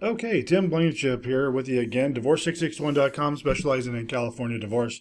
Okay, Tim Blankenship here with you again, divorce661.com, specializing in California divorce.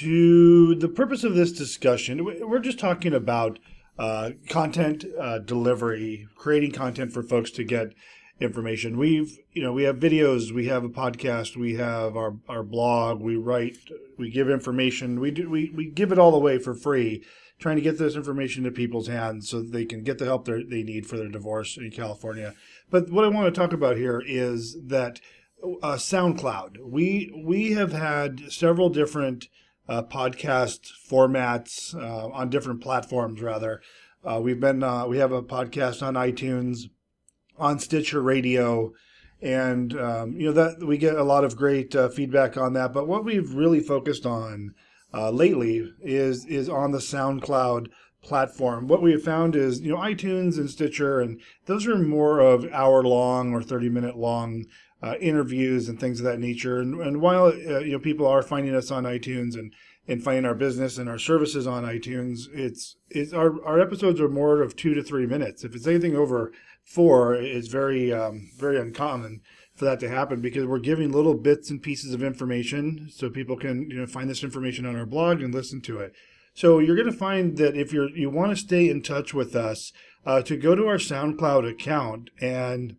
To the purpose of this discussion, we're just talking about uh, content uh, delivery, creating content for folks to get information. We've, you know, we have videos, we have a podcast, we have our, our blog, we write, we give information, we do, we, we give it all away for free, trying to get this information to people's hands so they can get the help they need for their divorce in California. But what I want to talk about here is that uh, SoundCloud. We we have had several different uh, podcast formats uh, on different platforms. Rather, uh, we've been uh, we have a podcast on iTunes, on Stitcher Radio, and um, you know that we get a lot of great uh, feedback on that. But what we've really focused on lately is is on the SoundCloud platform. What we have found is, you know, iTunes and Stitcher, and those are more of hour long or 30 minute long uh, interviews and things of that nature. And, and while, uh, you know, people are finding us on iTunes and, and finding our business and our services on iTunes, it's, it's our, our episodes are more of two to three minutes. If it's anything over four, it's very, um, very uncommon for that to happen because we're giving little bits and pieces of information so people can, you know, find this information on our blog and listen to it. So you're going to find that if you're you want to stay in touch with us, uh, to go to our SoundCloud account and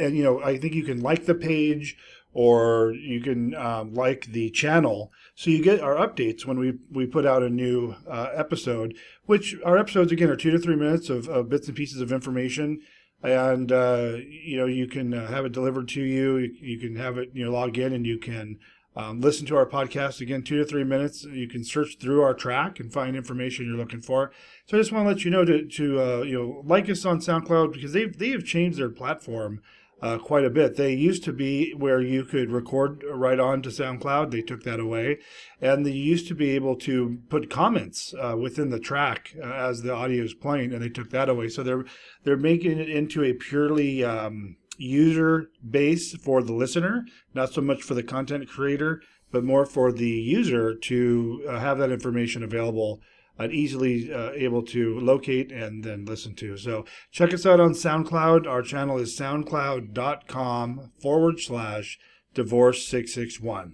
and you know I think you can like the page or you can um, like the channel so you get our updates when we we put out a new uh, episode. Which our episodes again are two to three minutes of, of bits and pieces of information and uh, you know you can uh, have it delivered to you. you. you. can have it you know log in and you can um, listen to our podcast again, two to three minutes. You can search through our track and find information you're looking for. So I just want to let you know to, to uh, you know like us on SoundCloud because they've they have changed their platform uh, quite a bit. They used to be where you could record right on to SoundCloud. They took that away, and they used to be able to put comments uh, within the track uh, as the audio is playing, and they took that away. So they're they're making it into a purely um, user base for the listener, not so much for the content creator, but more for the user to uh, have that information available easily uh, able to locate and then listen to. So check us out on SoundCloud. Our channel is soundcloud.com forward slash divorce661.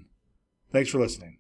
Thanks for listening.